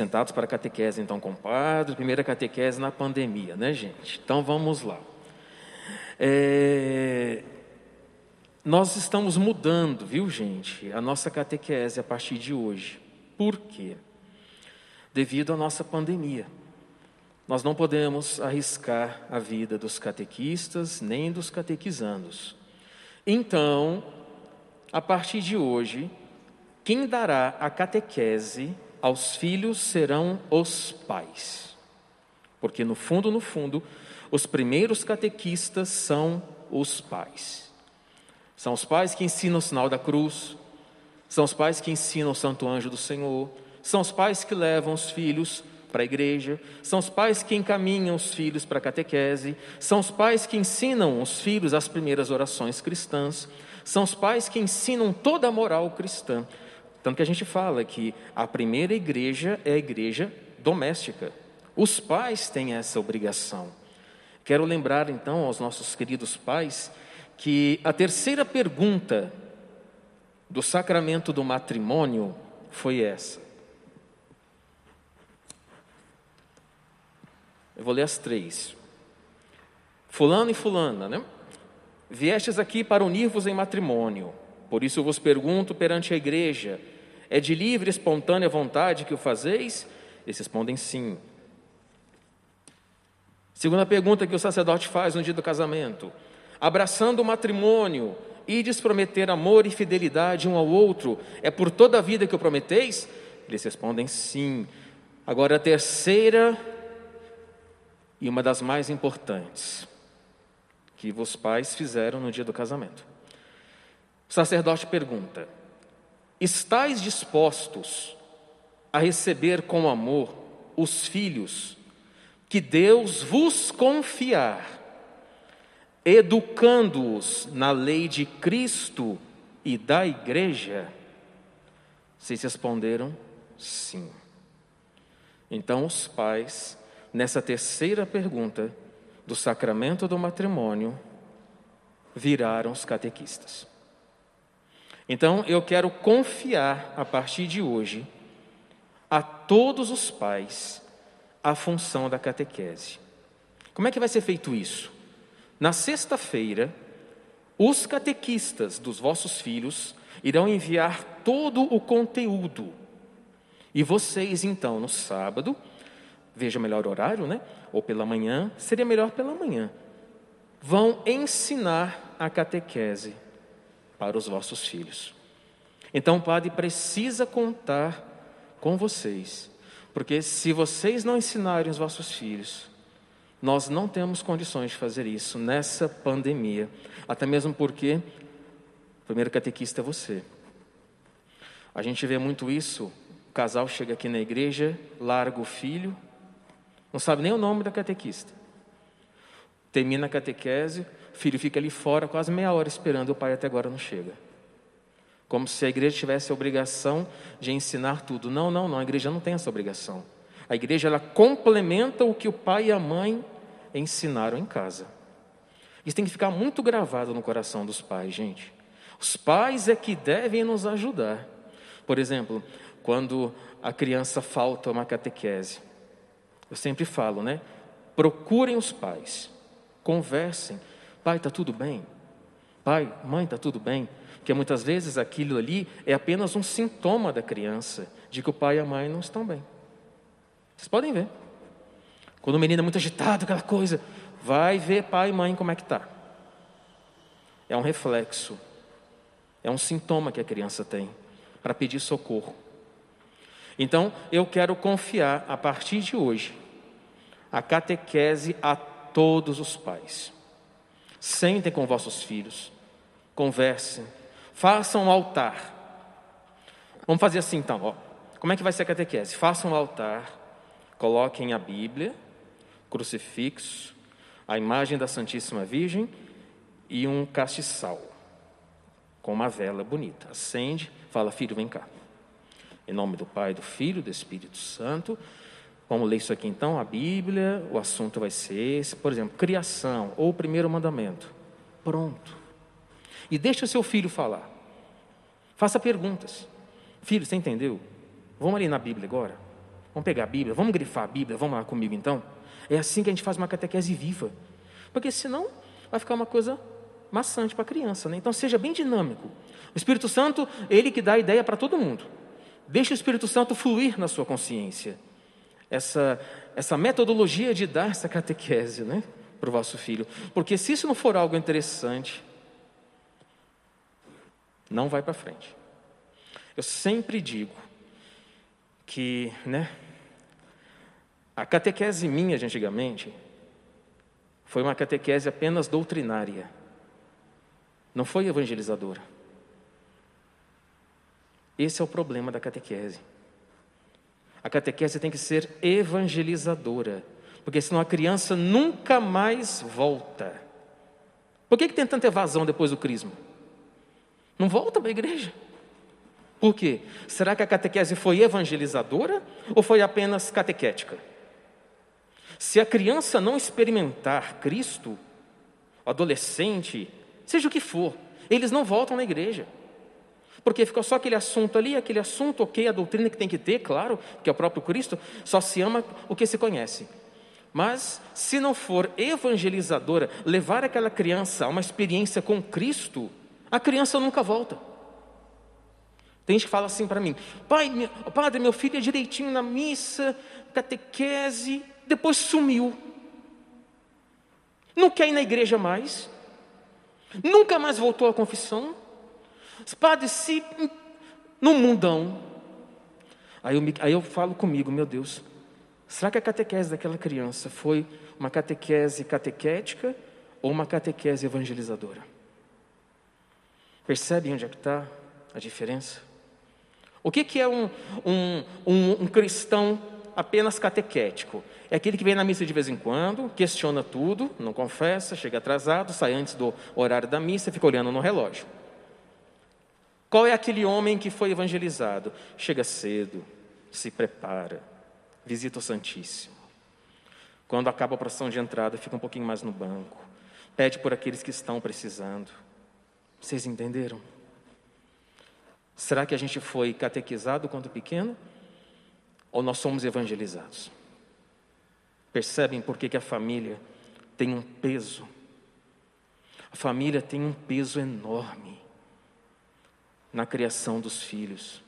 Sentados para a catequese, então, compadre, primeira catequese na pandemia, né, gente? Então vamos lá. É... Nós estamos mudando, viu, gente, a nossa catequese a partir de hoje. Por quê? Devido à nossa pandemia. Nós não podemos arriscar a vida dos catequistas nem dos catequizandos. Então, a partir de hoje, quem dará a catequese aos filhos serão os pais. Porque no fundo, no fundo, os primeiros catequistas são os pais. São os pais que ensinam o sinal da cruz, são os pais que ensinam o Santo Anjo do Senhor, são os pais que levam os filhos para a igreja, são os pais que encaminham os filhos para a catequese, são os pais que ensinam os filhos as primeiras orações cristãs, são os pais que ensinam toda a moral cristã. Tanto que a gente fala que a primeira igreja é a igreja doméstica. Os pais têm essa obrigação. Quero lembrar então aos nossos queridos pais que a terceira pergunta do sacramento do matrimônio foi essa. Eu vou ler as três. Fulano e fulana, né? Viestes aqui para unir-vos em matrimônio. Por isso vos pergunto perante a igreja: é de livre e espontânea vontade que o fazeis? Eles respondem sim. Segunda pergunta que o sacerdote faz no dia do casamento: abraçando o matrimônio, ides prometer amor e fidelidade um ao outro, é por toda a vida que o prometeis? Eles respondem sim. Agora a terceira e uma das mais importantes que os pais fizeram no dia do casamento. O sacerdote pergunta: Estais dispostos a receber com amor os filhos que Deus vos confiar? educando-os na lei de Cristo e da igreja? Vocês responderam sim. Então, os pais, nessa terceira pergunta do sacramento do matrimônio, viraram os catequistas. Então, eu quero confiar a partir de hoje a todos os pais a função da catequese. Como é que vai ser feito isso? Na sexta-feira, os catequistas dos vossos filhos irão enviar todo o conteúdo. E vocês, então, no sábado, veja melhor horário, né? Ou pela manhã, seria melhor pela manhã. Vão ensinar a catequese para os vossos filhos. Então, o padre precisa contar com vocês, porque se vocês não ensinarem os vossos filhos, nós não temos condições de fazer isso nessa pandemia, até mesmo porque o primeiro catequista é você. A gente vê muito isso, o casal chega aqui na igreja, larga o filho, não sabe nem o nome da catequista. Termina a catequese, o filho fica ali fora quase meia hora esperando, o pai até agora não chega. Como se a igreja tivesse a obrigação de ensinar tudo. Não, não, não, a igreja não tem essa obrigação. A igreja ela complementa o que o pai e a mãe ensinaram em casa. Isso tem que ficar muito gravado no coração dos pais, gente. Os pais é que devem nos ajudar. Por exemplo, quando a criança falta uma catequese, eu sempre falo, né? Procurem os pais, conversem. Pai, está tudo bem? Pai, mãe, está tudo bem? Porque muitas vezes aquilo ali é apenas um sintoma da criança de que o pai e a mãe não estão bem. Vocês podem ver. Quando o menino é muito agitado, aquela coisa, vai ver pai e mãe como é que está. É um reflexo, é um sintoma que a criança tem para pedir socorro. Então, eu quero confiar a partir de hoje a catequese a todos os pais. Sentem com vossos filhos, conversem, façam um altar. Vamos fazer assim então, ó. Como é que vai ser a catequese? Façam um altar, Coloquem a Bíblia, crucifixo, a imagem da Santíssima Virgem e um castiçal com uma vela bonita. Acende, fala, filho, vem cá. Em nome do Pai, do Filho do Espírito Santo. Vamos ler isso aqui então, a Bíblia, o assunto vai ser esse, por exemplo, criação ou o primeiro mandamento. Pronto. E deixa o seu filho falar. Faça perguntas. Filho, você entendeu? Vamos ali na Bíblia agora. Vamos pegar a Bíblia, vamos grifar a Bíblia, vamos lá comigo então? É assim que a gente faz uma catequese viva. Porque senão vai ficar uma coisa maçante para a criança. Né? Então seja bem dinâmico. O Espírito Santo, ele que dá a ideia para todo mundo. Deixe o Espírito Santo fluir na sua consciência. Essa, essa metodologia de dar essa catequese né, para o vosso filho. Porque se isso não for algo interessante, não vai para frente. Eu sempre digo que né, a catequese minha de antigamente foi uma catequese apenas doutrinária, não foi evangelizadora. Esse é o problema da catequese. A catequese tem que ser evangelizadora, porque senão a criança nunca mais volta. Por que, que tem tanta evasão depois do crisma? Não volta para a igreja. Por quê? Será que a catequese foi evangelizadora ou foi apenas catequética? Se a criança não experimentar Cristo, adolescente, seja o que for, eles não voltam na igreja. Porque ficou só aquele assunto ali, aquele assunto, ok, a doutrina que tem que ter, claro, que é o próprio Cristo, só se ama o que se conhece. Mas, se não for evangelizadora, levar aquela criança a uma experiência com Cristo, a criança nunca volta. Tem gente que fala assim para mim: Pai, meu, padre, meu filho é direitinho na missa, catequese, depois sumiu. Não quer ir na igreja mais. Nunca mais voltou à confissão. Padre, se no mundão. Aí eu, me, aí eu falo comigo, meu Deus, será que a catequese daquela criança foi uma catequese catequética ou uma catequese evangelizadora? Percebe onde é que está a diferença? O que, que é um, um, um, um cristão apenas catequético? É aquele que vem na missa de vez em quando, questiona tudo, não confessa, chega atrasado, sai antes do horário da missa fica olhando no relógio. Qual é aquele homem que foi evangelizado? Chega cedo, se prepara, visita o Santíssimo. Quando acaba a procissão de entrada, fica um pouquinho mais no banco, pede por aqueles que estão precisando. Vocês entenderam? Será que a gente foi catequizado quando pequeno? Ou nós somos evangelizados? Percebem por que, que a família tem um peso? A família tem um peso enorme na criação dos filhos.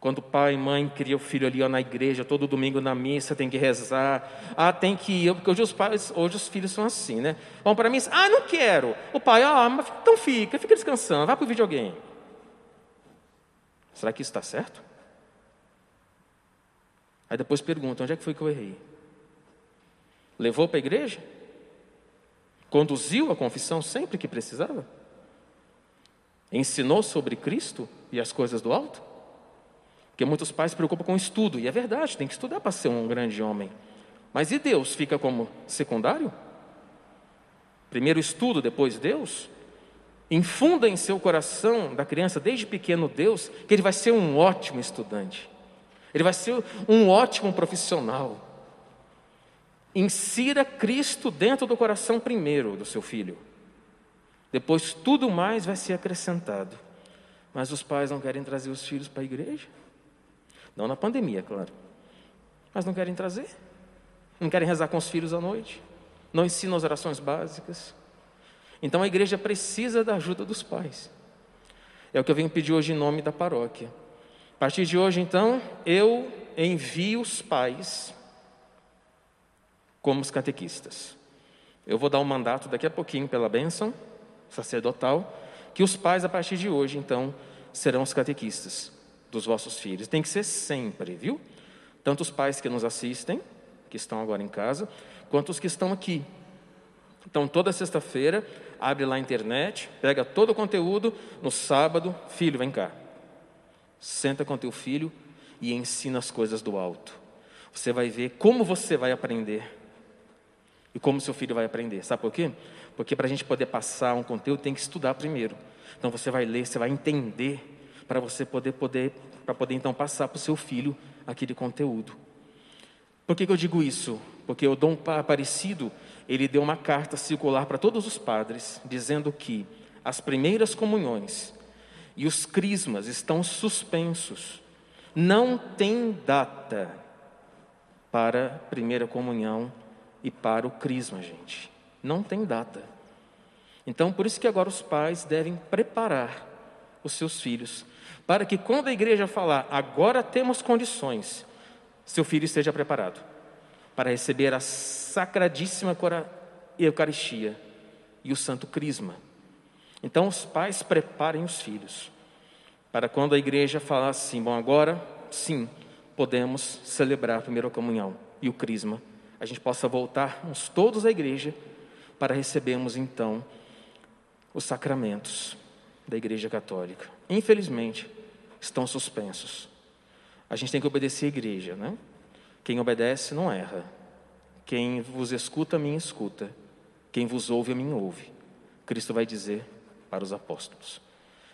Quando pai e mãe cria o filho ali ó, na igreja, todo domingo na missa, tem que rezar. Ah, tem que ir, porque hoje os pais, hoje os filhos são assim, né? Vão para a missa, ah, não quero. O pai, ah, então fica, fica descansando, vai para o videogame. Será que isso está certo? Aí depois pergunta: onde é que foi que eu errei? Levou para a igreja? Conduziu a confissão sempre que precisava? Ensinou sobre Cristo e as coisas do alto? Porque muitos pais se preocupam com estudo, e é verdade, tem que estudar para ser um grande homem. Mas e Deus fica como secundário? Primeiro estudo, depois Deus? Infunda em seu coração da criança, desde pequeno, Deus, que ele vai ser um ótimo estudante, ele vai ser um ótimo profissional. Insira Cristo dentro do coração primeiro do seu filho, depois tudo mais vai ser acrescentado. Mas os pais não querem trazer os filhos para a igreja? Não na pandemia, claro. Mas não querem trazer? Não querem rezar com os filhos à noite? Não ensinam as orações básicas? Então a igreja precisa da ajuda dos pais. É o que eu venho pedir hoje em nome da paróquia. A partir de hoje, então, eu envio os pais como os catequistas. Eu vou dar um mandato daqui a pouquinho pela bênção sacerdotal, que os pais, a partir de hoje, então, serão os catequistas dos vossos filhos. Tem que ser sempre, viu? Tanto os pais que nos assistem, que estão agora em casa, quanto os que estão aqui. Então, toda sexta-feira, abre lá a internet, pega todo o conteúdo, no sábado, filho, vem cá. Senta com teu filho e ensina as coisas do alto. Você vai ver como você vai aprender e como seu filho vai aprender. Sabe por quê? Porque para a gente poder passar um conteúdo tem que estudar primeiro. Então você vai ler, você vai entender para você poder poder para poder então passar para o seu filho aquele conteúdo. Por que, que eu digo isso? Porque o Dom Aparecido ele deu uma carta circular para todos os padres, dizendo que as primeiras comunhões e os crismas estão suspensos, não tem data, para primeira comunhão e para o crisma, gente. Não tem data. Então, por isso que agora os pais devem preparar os seus filhos, para que quando a igreja falar, agora temos condições, seu filho esteja preparado para receber a sacradíssima Eucaristia e o Santo Crisma. Então, os pais preparem os filhos, para quando a igreja falar assim, bom, agora sim, podemos celebrar a primeira comunhão e o Crisma, a gente possa voltarmos todos à igreja para recebermos então os sacramentos da Igreja Católica. Infelizmente, estão suspensos. A gente tem que obedecer a igreja, né? Quem obedece não erra. Quem vos escuta, a mim escuta. Quem vos ouve, a mim ouve. Cristo vai dizer para os apóstolos.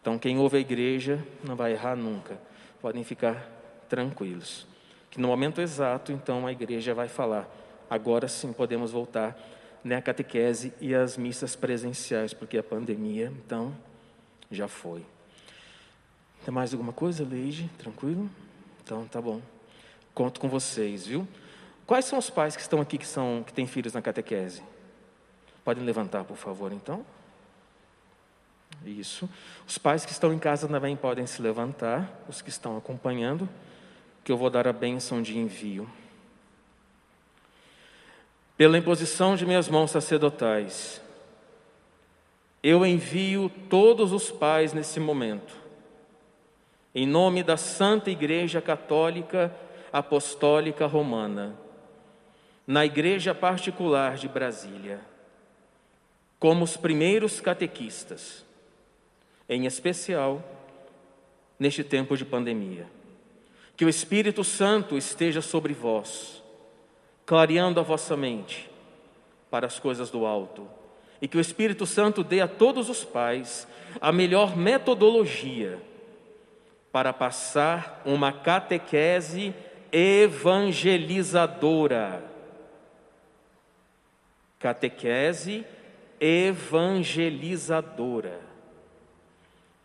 Então, quem ouve a igreja não vai errar nunca. Podem ficar tranquilos. Que no momento exato, então, a igreja vai falar: agora sim podemos voltar né, a catequese e as missas presenciais, porque a pandemia, então, já foi. Tem mais alguma coisa, Leide? Tranquilo? Então, tá bom. Conto com vocês, viu? Quais são os pais que estão aqui que, são, que têm filhos na catequese? Podem levantar, por favor, então. Isso. Os pais que estão em casa também podem se levantar, os que estão acompanhando, que eu vou dar a bênção de envio. Pela imposição de minhas mãos sacerdotais, eu envio todos os pais nesse momento, em nome da Santa Igreja Católica Apostólica Romana, na Igreja Particular de Brasília, como os primeiros catequistas, em especial neste tempo de pandemia. Que o Espírito Santo esteja sobre vós, clareando a vossa mente para as coisas do alto e que o Espírito Santo dê a todos os pais a melhor metodologia para passar uma catequese evangelizadora. Catequese evangelizadora.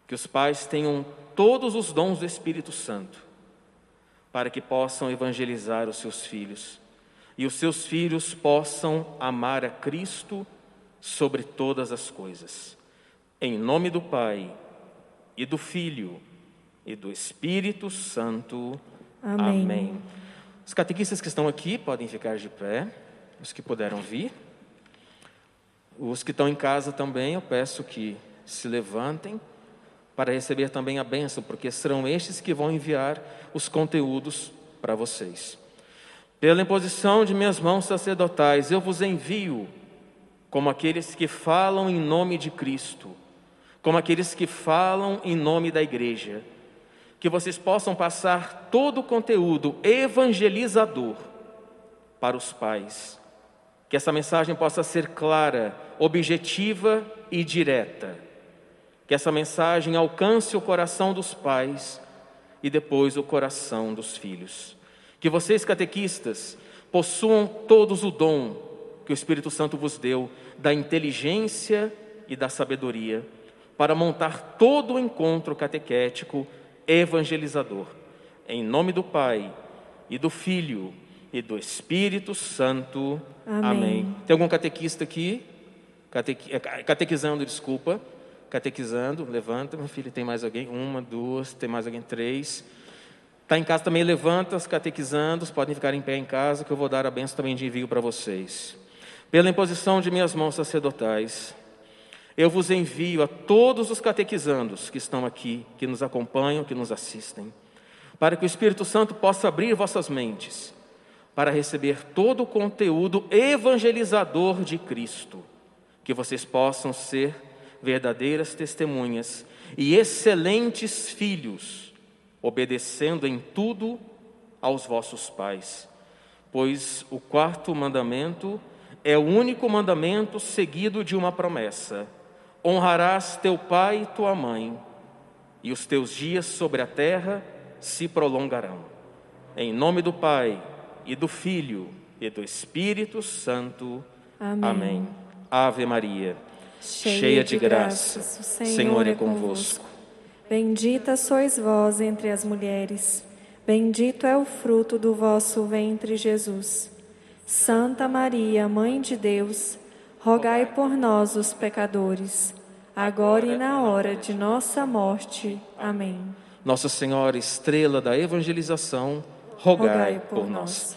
Que os pais tenham todos os dons do Espírito Santo para que possam evangelizar os seus filhos e os seus filhos possam amar a Cristo sobre todas as coisas. Em nome do Pai, e do Filho, e do Espírito Santo. Amém. Amém. Os catequistas que estão aqui podem ficar de pé, os que puderam vir. Os que estão em casa também, eu peço que se levantem para receber também a bênção, porque serão estes que vão enviar os conteúdos para vocês. Pela imposição de minhas mãos sacerdotais, eu vos envio como aqueles que falam em nome de Cristo, como aqueles que falam em nome da igreja, que vocês possam passar todo o conteúdo evangelizador para os pais, que essa mensagem possa ser clara, objetiva e direta, que essa mensagem alcance o coração dos pais e depois o coração dos filhos. Que vocês, catequistas, possuam todos o dom que o Espírito Santo vos deu da inteligência e da sabedoria para montar todo o encontro catequético evangelizador. Em nome do Pai e do Filho e do Espírito Santo. Amém. Amém. Tem algum catequista aqui? É, catequizando, desculpa. Catequizando, levanta, meu filho. Tem mais alguém? Uma, duas, tem mais alguém? Três. Está em casa também, levanta, os catequizando, podem ficar em pé em casa, que eu vou dar a benção também de envio para vocês. Pela imposição de minhas mãos sacerdotais, eu vos envio a todos os catequizandos que estão aqui, que nos acompanham, que nos assistem, para que o Espírito Santo possa abrir vossas mentes para receber todo o conteúdo evangelizador de Cristo, que vocês possam ser verdadeiras testemunhas e excelentes filhos, obedecendo em tudo aos vossos pais. Pois o quarto mandamento é o único mandamento seguido de uma promessa: honrarás teu pai e tua mãe, e os teus dias sobre a terra se prolongarão. Em nome do Pai, e do Filho, e do Espírito Santo. Amém. Amém. Ave Maria, cheia, cheia de graças, o Senhor, Senhor é, é convosco. Bendita sois vós entre as mulheres Bendito é o fruto do vosso ventre, Jesus. Santa Maria, Mãe de Deus, rogai por nós, os pecadores, agora e na hora de nossa morte. Amém. Nossa Senhora, estrela da evangelização, rogai, por nós.